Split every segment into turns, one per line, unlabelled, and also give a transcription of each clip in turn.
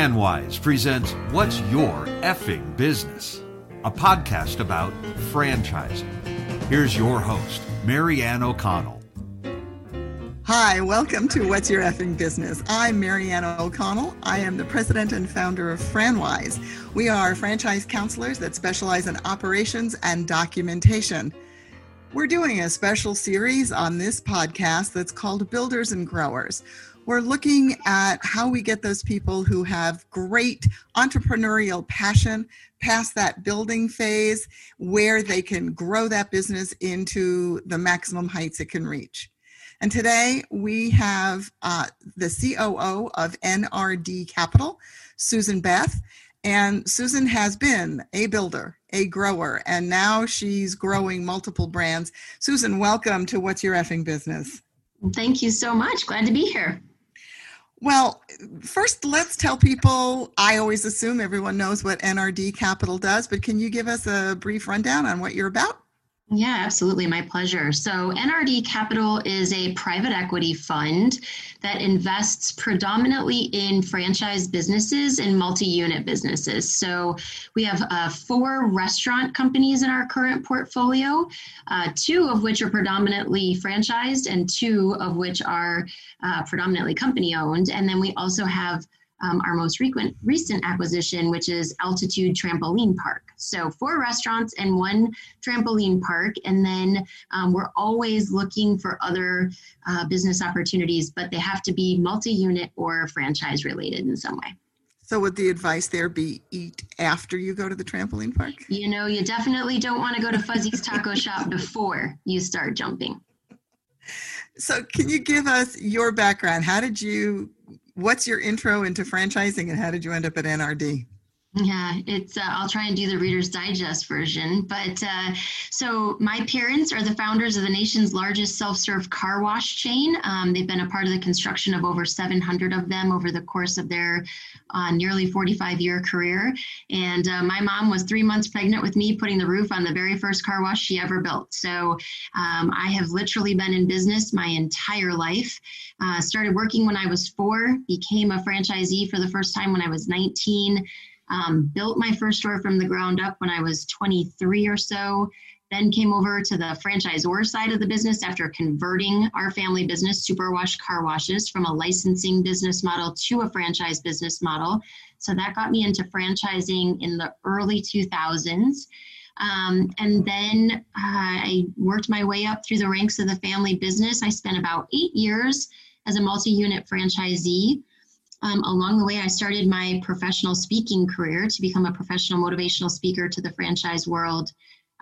FranWise presents What's Your Effing Business? A podcast about franchising. Here's your host, Marianne O'Connell.
Hi, welcome to What's Your Effing Business. I'm Marianne O'Connell. I am the president and founder of FranWise. We are franchise counselors that specialize in operations and documentation. We're doing a special series on this podcast that's called Builders and Growers we're looking at how we get those people who have great entrepreneurial passion past that building phase where they can grow that business into the maximum heights it can reach. And today we have uh, the COO of NRD Capital, Susan Beth. And Susan has been a builder, a grower, and now she's growing multiple brands. Susan, welcome to What's Your Effing Business?
Thank you so much. Glad to be here.
Well, first, let's tell people. I always assume everyone knows what NRD Capital does, but can you give us a brief rundown on what you're about?
Yeah, absolutely. My pleasure. So, NRD Capital is a private equity fund that invests predominantly in franchise businesses and multi unit businesses. So, we have uh, four restaurant companies in our current portfolio, uh, two of which are predominantly franchised, and two of which are uh, predominantly company owned. And then we also have um, our most recent recent acquisition, which is Altitude Trampoline Park. So four restaurants and one trampoline park, and then um, we're always looking for other uh, business opportunities, but they have to be multi-unit or franchise related in some way.
So would the advice there be eat after you go to the trampoline park?
You know, you definitely don't want to go to Fuzzy's Taco Shop before you start jumping.
So can you give us your background? How did you what's your intro into franchising and how did you end up at NRD?
Yeah, it's. Uh, I'll try and do the Reader's Digest version. But uh, so my parents are the founders of the nation's largest self-serve car wash chain. Um, they've been a part of the construction of over 700 of them over the course of their uh, nearly 45-year career. And uh, my mom was three months pregnant with me, putting the roof on the very first car wash she ever built. So um, I have literally been in business my entire life. Uh, started working when I was four, became a franchisee for the first time when I was 19. Um, built my first store from the ground up when I was 23 or so. Then came over to the franchisor side of the business after converting our family business, Superwash Car Washes, from a licensing business model to a franchise business model. So that got me into franchising in the early 2000s. Um, and then uh, I worked my way up through the ranks of the family business. I spent about eight years as a multi unit franchisee. Um, along the way, I started my professional speaking career to become a professional motivational speaker to the franchise world.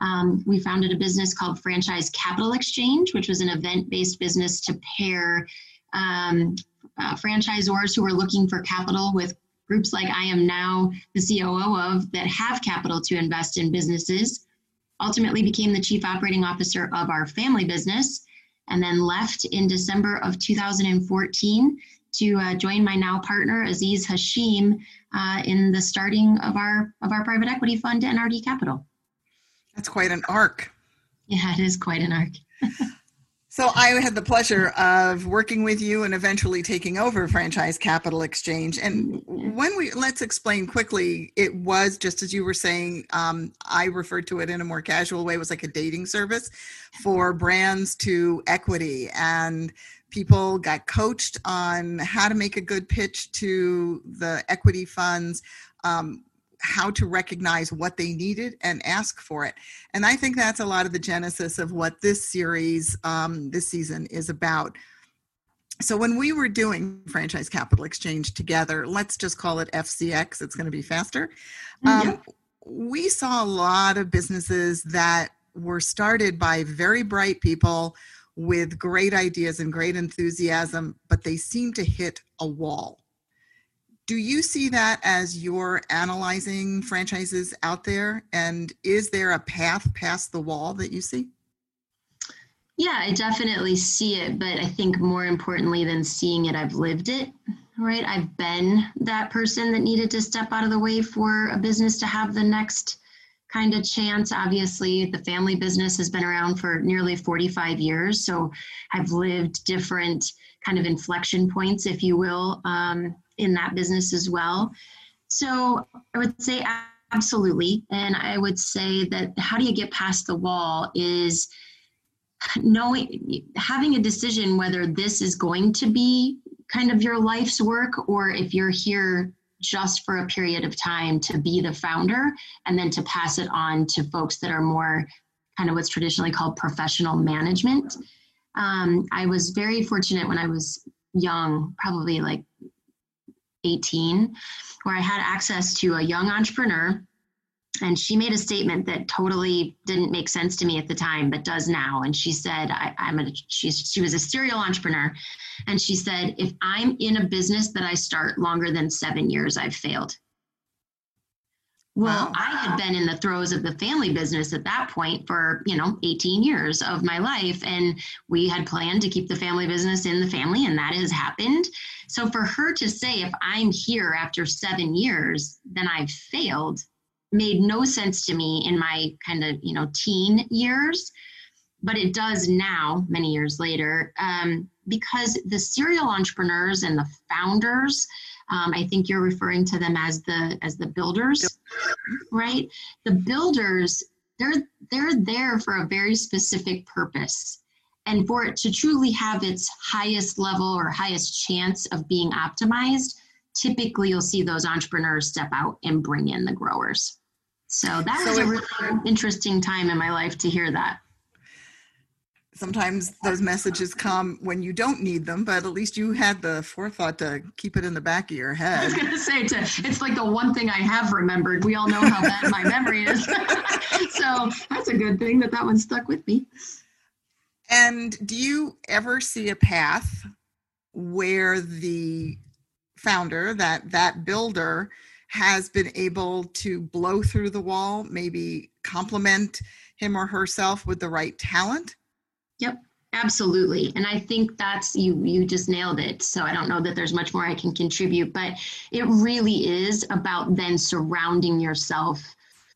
Um, we founded a business called Franchise Capital Exchange, which was an event based business to pair um, uh, franchisors who were looking for capital with groups like I am now the COO of that have capital to invest in businesses. Ultimately, became the chief operating officer of our family business and then left in December of 2014 to uh, join my now partner Aziz Hashim uh, in the starting of our of our private equity fund NRD Capital.
That's quite an arc.
Yeah, it is quite an arc.
so I had the pleasure of working with you and eventually taking over Franchise Capital Exchange. And when we let's explain quickly, it was just as you were saying. Um, I referred to it in a more casual way. It was like a dating service for brands to equity and people got coached on how to make a good pitch to the equity funds um, how to recognize what they needed and ask for it and i think that's a lot of the genesis of what this series um, this season is about so when we were doing franchise capital exchange together let's just call it fcx it's going to be faster mm-hmm. um, we saw a lot of businesses that were started by very bright people with great ideas and great enthusiasm, but they seem to hit a wall. Do you see that as you're analyzing franchises out there? And is there a path past the wall that you see?
Yeah, I definitely see it, but I think more importantly than seeing it, I've lived it, right? I've been that person that needed to step out of the way for a business to have the next kind of chance. Obviously, the family business has been around for nearly 45 years, so I've lived different kind of inflection points, if you will, um, in that business as well. So I would say absolutely. And I would say that how do you get past the wall is knowing having a decision whether this is going to be kind of your life's work or if you're here just for a period of time to be the founder and then to pass it on to folks that are more kind of what's traditionally called professional management. Um, I was very fortunate when I was young, probably like 18, where I had access to a young entrepreneur and she made a statement that totally didn't make sense to me at the time but does now. And she said I, am a she's she was a serial entrepreneur. And she said if i'm in a business that i start longer than seven years i've failed. Well wow. i had been in the throes of the family business at that point for you know 18 years of my life and we had planned to keep the family business in the family and that has happened. So for her to say if i'm here after seven years then i've failed made no sense to me in my kind of you know teen years but it does now many years later um, because the serial entrepreneurs and the founders um, i think you're referring to them as the as the builders right? The builders they're they're there for a very specific purpose and for it to truly have its highest level or highest chance of being optimized typically you'll see those entrepreneurs step out and bring in the growers. So that so was a really interesting time in my life to hear that.
Sometimes those messages come when you don't need them, but at least you had the forethought to keep it in the back of your head.
I was going to say, to, it's like the one thing I have remembered. We all know how bad my memory is. so that's a good thing that that one stuck with me.
And do you ever see a path where the founder, that that builder, has been able to blow through the wall, maybe complement him or herself with the right talent?
Yep, absolutely. And I think that's you you just nailed it. So I don't know that there's much more I can contribute, but it really is about then surrounding yourself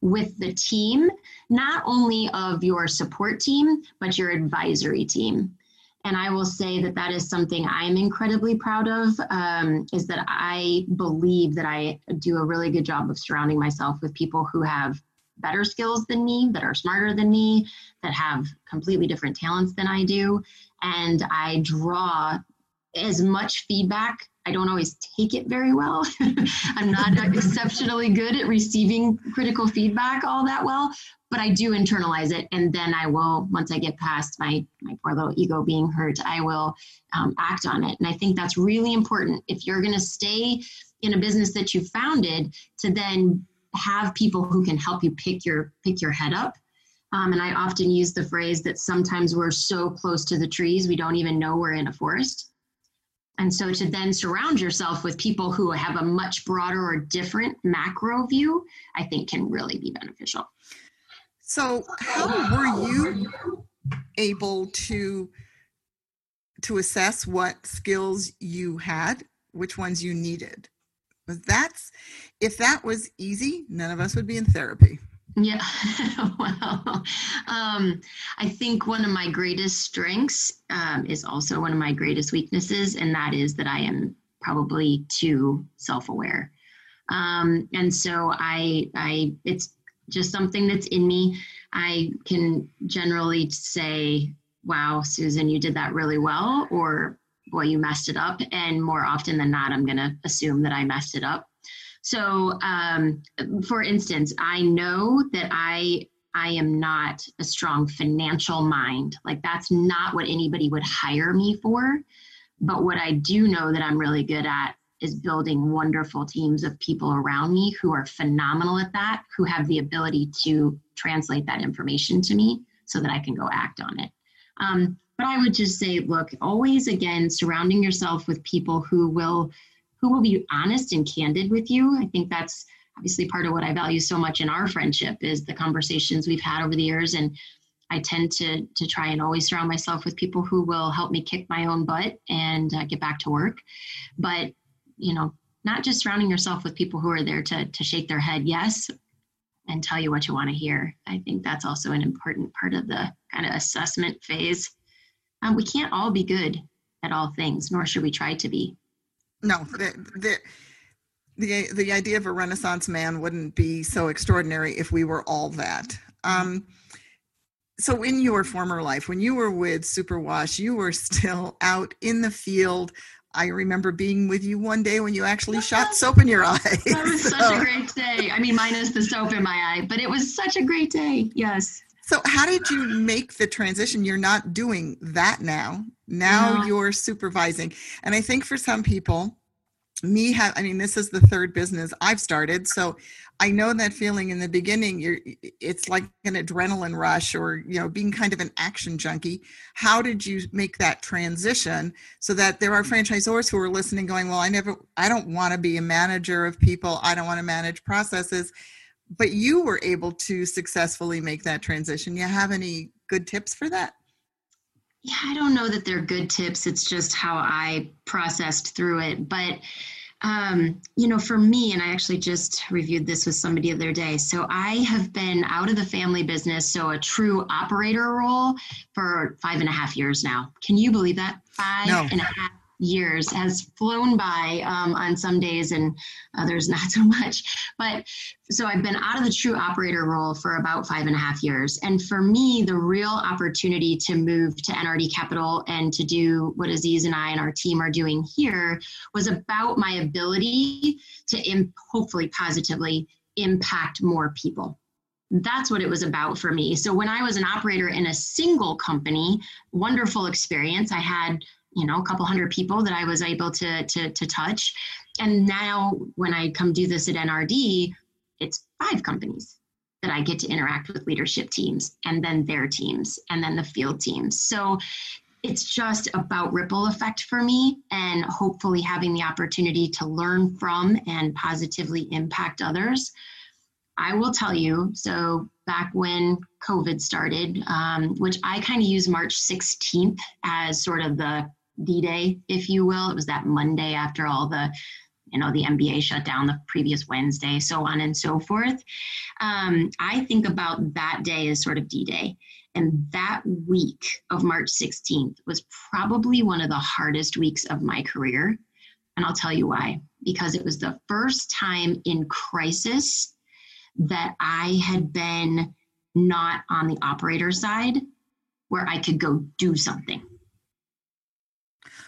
with the team, not only of your support team, but your advisory team and I will say that that is something I'm incredibly proud of. Um, is that I believe that I do a really good job of surrounding myself with people who have better skills than me, that are smarter than me, that have completely different talents than I do, and I draw as much feedback. I don't always take it very well. I'm not exceptionally good at receiving critical feedback all that well, but I do internalize it. And then I will, once I get past my, my poor little ego being hurt, I will um, act on it. And I think that's really important. If you're going to stay in a business that you founded, to then have people who can help you pick your pick your head up. Um, and I often use the phrase that sometimes we're so close to the trees we don't even know we're in a forest. And so to then surround yourself with people who have a much broader or different macro view, I think can really be beneficial.
So, how were you able to to assess what skills you had, which ones you needed? Was that's if that was easy, none of us would be in therapy.
Yeah, well, um, I think one of my greatest strengths um, is also one of my greatest weaknesses, and that is that I am probably too self-aware. Um, and so I, I, it's just something that's in me. I can generally say, wow, Susan, you did that really well, or boy, you messed it up. And more often than not, I'm going to assume that I messed it up. So, um, for instance, I know that I I am not a strong financial mind. Like that's not what anybody would hire me for. But what I do know that I'm really good at is building wonderful teams of people around me who are phenomenal at that, who have the ability to translate that information to me so that I can go act on it. Um, but I would just say, look, always again, surrounding yourself with people who will who will be honest and candid with you. I think that's obviously part of what I value so much in our friendship is the conversations we've had over the years and I tend to to try and always surround myself with people who will help me kick my own butt and uh, get back to work. But you know, not just surrounding yourself with people who are there to to shake their head yes and tell you what you want to hear. I think that's also an important part of the kind of assessment phase. Um, we can't all be good at all things, nor should we try to be.
No, the, the the the idea of a Renaissance man wouldn't be so extraordinary if we were all that. Um, so in your former life, when you were with Superwash, you were still out in the field. I remember being with you one day when you actually shot soap in your eye.
That was so. such a great day. I mean, minus the soap in my eye, but it was such a great day. Yes.
So, how did you make the transition? You're not doing that now. Now yeah. you're supervising. And I think for some people, me have i mean this is the third business i've started so i know that feeling in the beginning you're it's like an adrenaline rush or you know being kind of an action junkie how did you make that transition so that there are franchisors who are listening going well i never i don't want to be a manager of people i don't want to manage processes but you were able to successfully make that transition you have any good tips for that
yeah, I don't know that they're good tips. It's just how I processed through it. But, um, you know, for me, and I actually just reviewed this with somebody the other day. So I have been out of the family business, so a true operator role for five and a half years now. Can you believe that? Five no. and a half years has flown by um, on some days and others not so much. But so I've been out of the true operator role for about five and a half years. And for me, the real opportunity to move to NRD Capital and to do what Aziz and I and our team are doing here was about my ability to Im- hopefully positively impact more people that's what it was about for me. So when I was an operator in a single company, wonderful experience. I had you know a couple hundred people that i was able to to, to touch. And now when i come do this at nrd it's five companies that i get to interact with leadership teams and then their teams and then the field teams. So it's just about ripple effect for me and hopefully having the opportunity to learn from and positively impact others. I will tell you so back when covid started um, which i kind of use march 16th as sort of the D-Day, if you will. It was that Monday after all the, you know, the NBA shut down the previous Wednesday, so on and so forth. Um, I think about that day as sort of D-Day. And that week of March 16th was probably one of the hardest weeks of my career. And I'll tell you why. Because it was the first time in crisis that I had been not on the operator side where I could go do something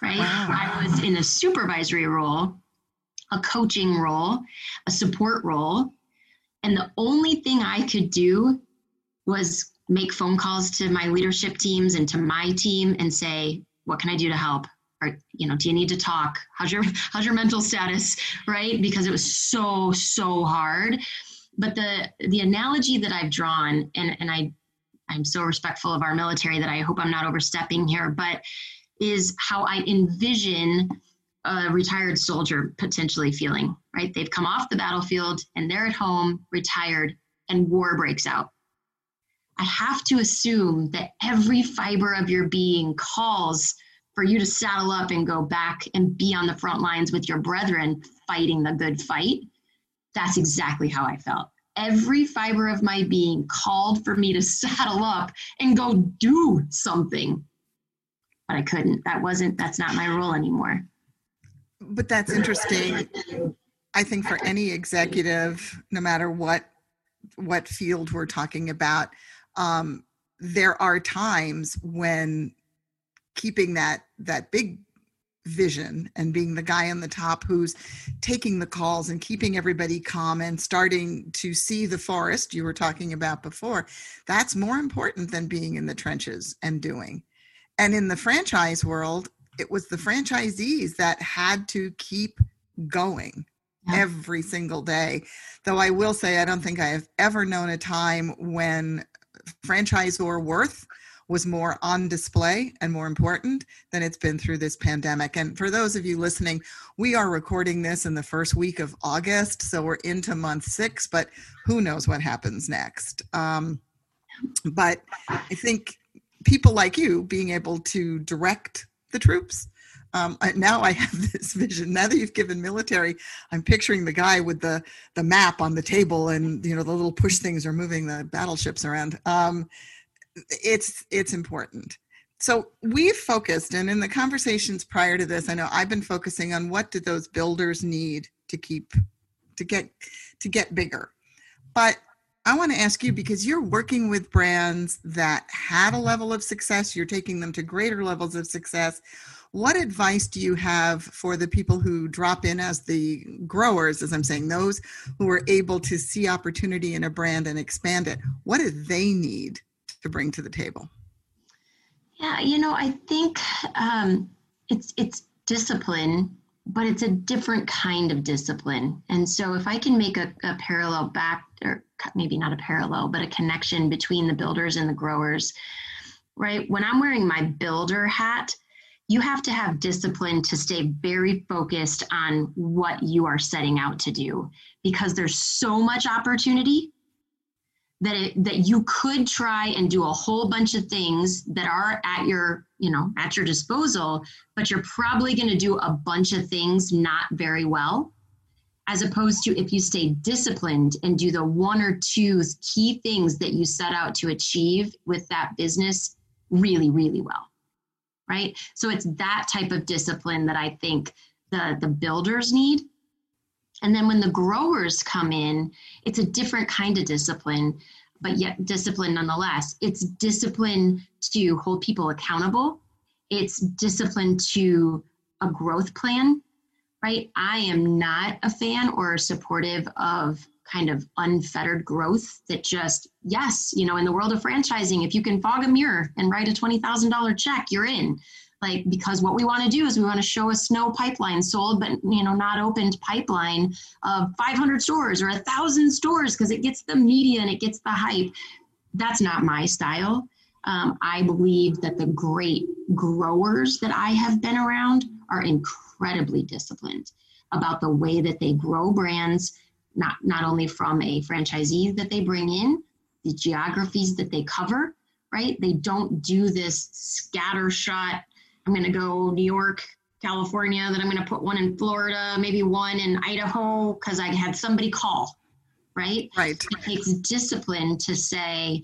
right? Wow. I was in a supervisory role, a coaching role, a support role. And the only thing I could do was make phone calls to my leadership teams and to my team and say, what can I do to help? Or, you know, do you need to talk? How's your how's your mental status? Right? Because it was so, so hard. But the the analogy that I've drawn, and, and I I'm so respectful of our military that I hope I'm not overstepping here, but is how I envision a retired soldier potentially feeling, right? They've come off the battlefield and they're at home, retired, and war breaks out. I have to assume that every fiber of your being calls for you to saddle up and go back and be on the front lines with your brethren fighting the good fight. That's exactly how I felt. Every fiber of my being called for me to saddle up and go do something but I couldn't. That wasn't, that's not my role anymore.
But that's interesting. I think for any executive, no matter what what field we're talking about, um, there are times when keeping that that big vision and being the guy on the top who's taking the calls and keeping everybody calm and starting to see the forest you were talking about before that's more important than being in the trenches and doing and in the franchise world, it was the franchisees that had to keep going yeah. every single day. Though I will say, I don't think I have ever known a time when franchisor worth was more on display and more important than it's been through this pandemic. And for those of you listening, we are recording this in the first week of August, so we're into month six, but who knows what happens next. Um, but I think people like you being able to direct the troops. Um, now I have this vision. Now that you've given military, I'm picturing the guy with the the map on the table, and you know the little push things are moving the battleships around. Um, it's it's important. So we've focused, and in the conversations prior to this, I know I've been focusing on what do those builders need to keep to get to get bigger. But I want to ask you because you're working with brands that had a level of success, you're taking them to greater levels of success. What advice do you have for the people who drop in as the growers, as I'm saying, those who are able to see opportunity in a brand and expand it? What do they need to bring to the table?
Yeah, you know, I think um, it's it's discipline but it's a different kind of discipline. And so, if I can make a, a, parallel back, or maybe not a parallel, but a connection between the builders and the growers, right? When I'm wearing my builder hat, you have to have discipline to stay very focused on what you are setting out to do because there's so much opportunity that it, that you could try and do a whole bunch of things that are at your you know at your disposal but you're probably going to do a bunch of things not very well as opposed to if you stay disciplined and do the one or two key things that you set out to achieve with that business really really well right? So it's that type of discipline that i think the the builders need and then when the growers come in, it's a different kind of discipline, but yet discipline nonetheless. It's discipline to hold people accountable, it's discipline to a growth plan, right? I am not a fan or supportive of kind of unfettered growth that just, yes, you know, in the world of franchising, if you can fog a mirror and write a $20,000 check, you're in like because what we want to do is we want to show a snow pipeline sold but you know not opened pipeline of 500 stores or a thousand stores because it gets the media and it gets the hype. That's not my style. Um, i believe that the great growers that i have been around are incredibly disciplined about the way that they grow brands not not only from a franchisee that they bring in the geographies that they cover right? They don't do this scattershot I'm going to go New York, California, then I'm going to put one in Florida, maybe one in Idaho because I had somebody call, right?
Right.
It takes discipline to say,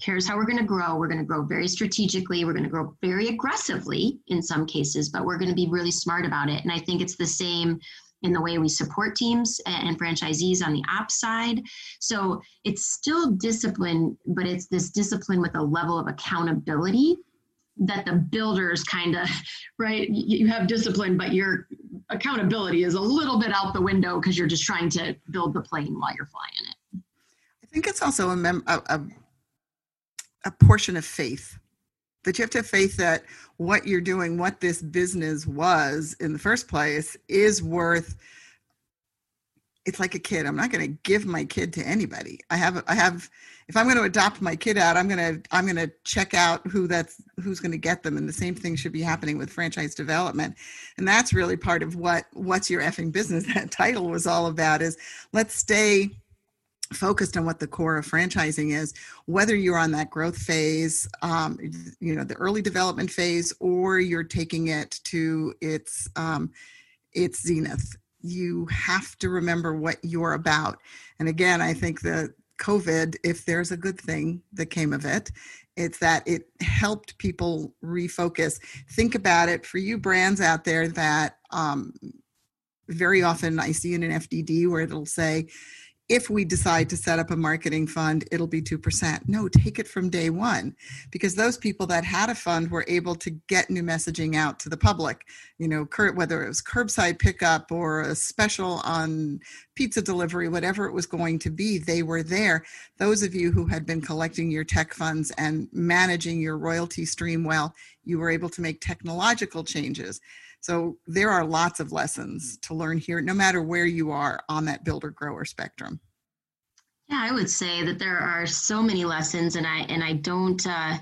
here's how we're going to grow. We're going to grow very strategically. We're going to grow very aggressively in some cases, but we're going to be really smart about it. And I think it's the same in the way we support teams and franchisees on the ops side. So it's still discipline, but it's this discipline with a level of accountability that the builders kind of right you have discipline but your accountability is a little bit out the window because you're just trying to build the plane while you're flying it.
I think it's also a, mem- a, a, a portion of faith. That you have to have faith that what you're doing what this business was in the first place is worth it's like a kid. I'm not going to give my kid to anybody. I have i have if i'm going to adopt my kid out i'm going to i'm going to check out who that's who's going to get them and the same thing should be happening with franchise development. And that's really part of what what's your effing business? That title was all about is let's stay focused on what the core of franchising is whether you're on that growth phase um, you know the early development phase or you're taking it to its um, its zenith. You have to remember what you're about. And again, I think that COVID, if there's a good thing that came of it, it's that it helped people refocus. Think about it for you brands out there that um, very often I see in an FDD where it'll say, if we decide to set up a marketing fund, it'll be 2%. No, take it from day one because those people that had a fund were able to get new messaging out to the public. You know, whether it was curbside pickup or a special on pizza delivery, whatever it was going to be, they were there. Those of you who had been collecting your tech funds and managing your royalty stream well, you were able to make technological changes. So there are lots of lessons to learn here, no matter where you are on that builder grower spectrum.
Yeah, I would say that there are so many lessons, and I and I don't. Uh,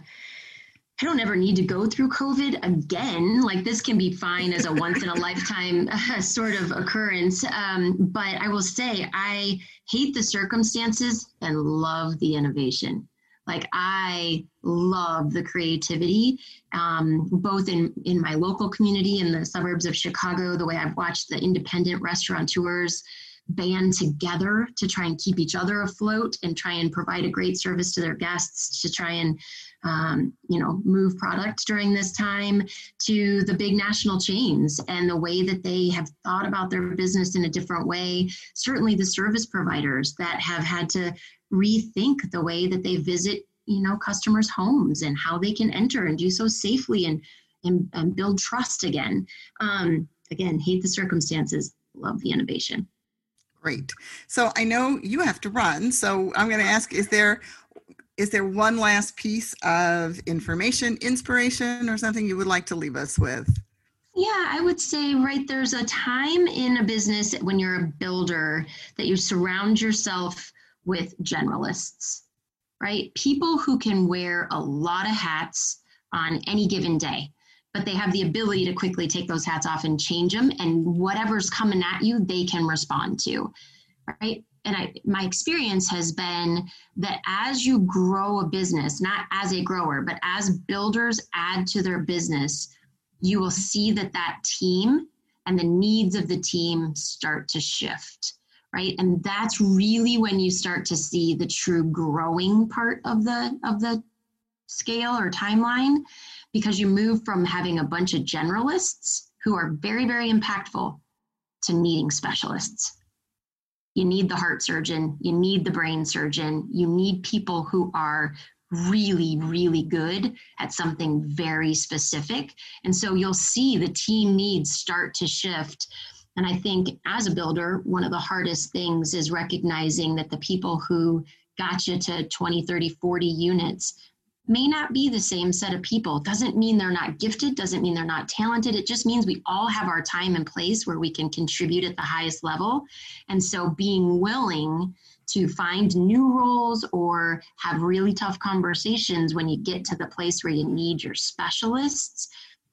I don't ever need to go through COVID again. Like this can be fine as a once in a lifetime uh, sort of occurrence. Um, but I will say, I hate the circumstances and love the innovation. Like I love the creativity, um, both in in my local community in the suburbs of Chicago. The way I've watched the independent restaurateurs band together to try and keep each other afloat and try and provide a great service to their guests to try and um, you know move product during this time to the big national chains and the way that they have thought about their business in a different way certainly the service providers that have had to rethink the way that they visit you know customers homes and how they can enter and do so safely and and, and build trust again um, again hate the circumstances love the innovation
Great. So I know you have to run. So I'm going to ask: Is there is there one last piece of information, inspiration, or something you would like to leave us with?
Yeah, I would say, right, there's a time in a business when you're a builder that you surround yourself with generalists, right? People who can wear a lot of hats on any given day but they have the ability to quickly take those hats off and change them and whatever's coming at you they can respond to right and I, my experience has been that as you grow a business not as a grower but as builders add to their business you will see that that team and the needs of the team start to shift right and that's really when you start to see the true growing part of the of the scale or timeline because you move from having a bunch of generalists who are very, very impactful to needing specialists. You need the heart surgeon, you need the brain surgeon, you need people who are really, really good at something very specific. And so you'll see the team needs start to shift. And I think as a builder, one of the hardest things is recognizing that the people who got you to 20, 30, 40 units may not be the same set of people. Doesn't mean they're not gifted, doesn't mean they're not talented. It just means we all have our time and place where we can contribute at the highest level. And so being willing to find new roles or have really tough conversations when you get to the place where you need your specialists.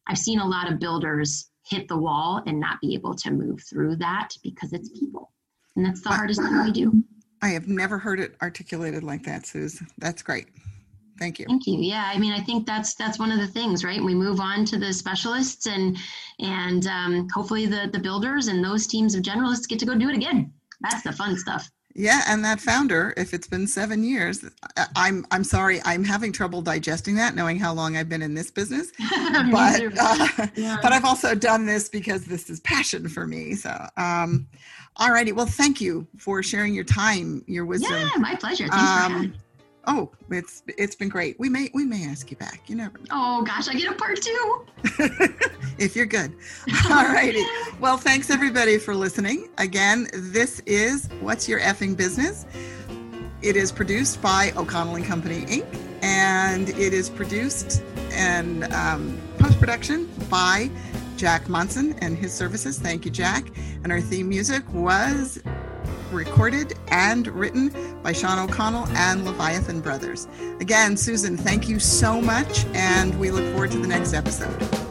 I've seen a lot of builders hit the wall and not be able to move through that because it's people. And that's the hardest thing we do.
I have never heard it articulated like that, Suze. That's great. Thank you.
Thank you. Yeah, I mean, I think that's that's one of the things, right? We move on to the specialists, and and um, hopefully the the builders and those teams of generalists get to go do it again. That's the fun stuff.
Yeah, and that founder, if it's been seven years, I'm I'm sorry, I'm having trouble digesting that, knowing how long I've been in this business. but uh, yeah. but I've also done this because this is passion for me. So, um, all righty. Well, thank you for sharing your time, your wisdom.
Yeah, my pleasure. Thanks um, for having me
oh, it's it's been great. We may we may ask you back. You never know.
Oh gosh, I get a part two.
if you're good. All righty. well, thanks everybody for listening. Again, this is What's Your Effing Business? It is produced by O'Connell and Company Inc. and it is produced and um, post production by Jack Monson and his services. Thank you, Jack. And our theme music was recorded and written by Sean O'Connell and Leviathan Brothers. Again, Susan, thank you so much, and we look forward to the next episode.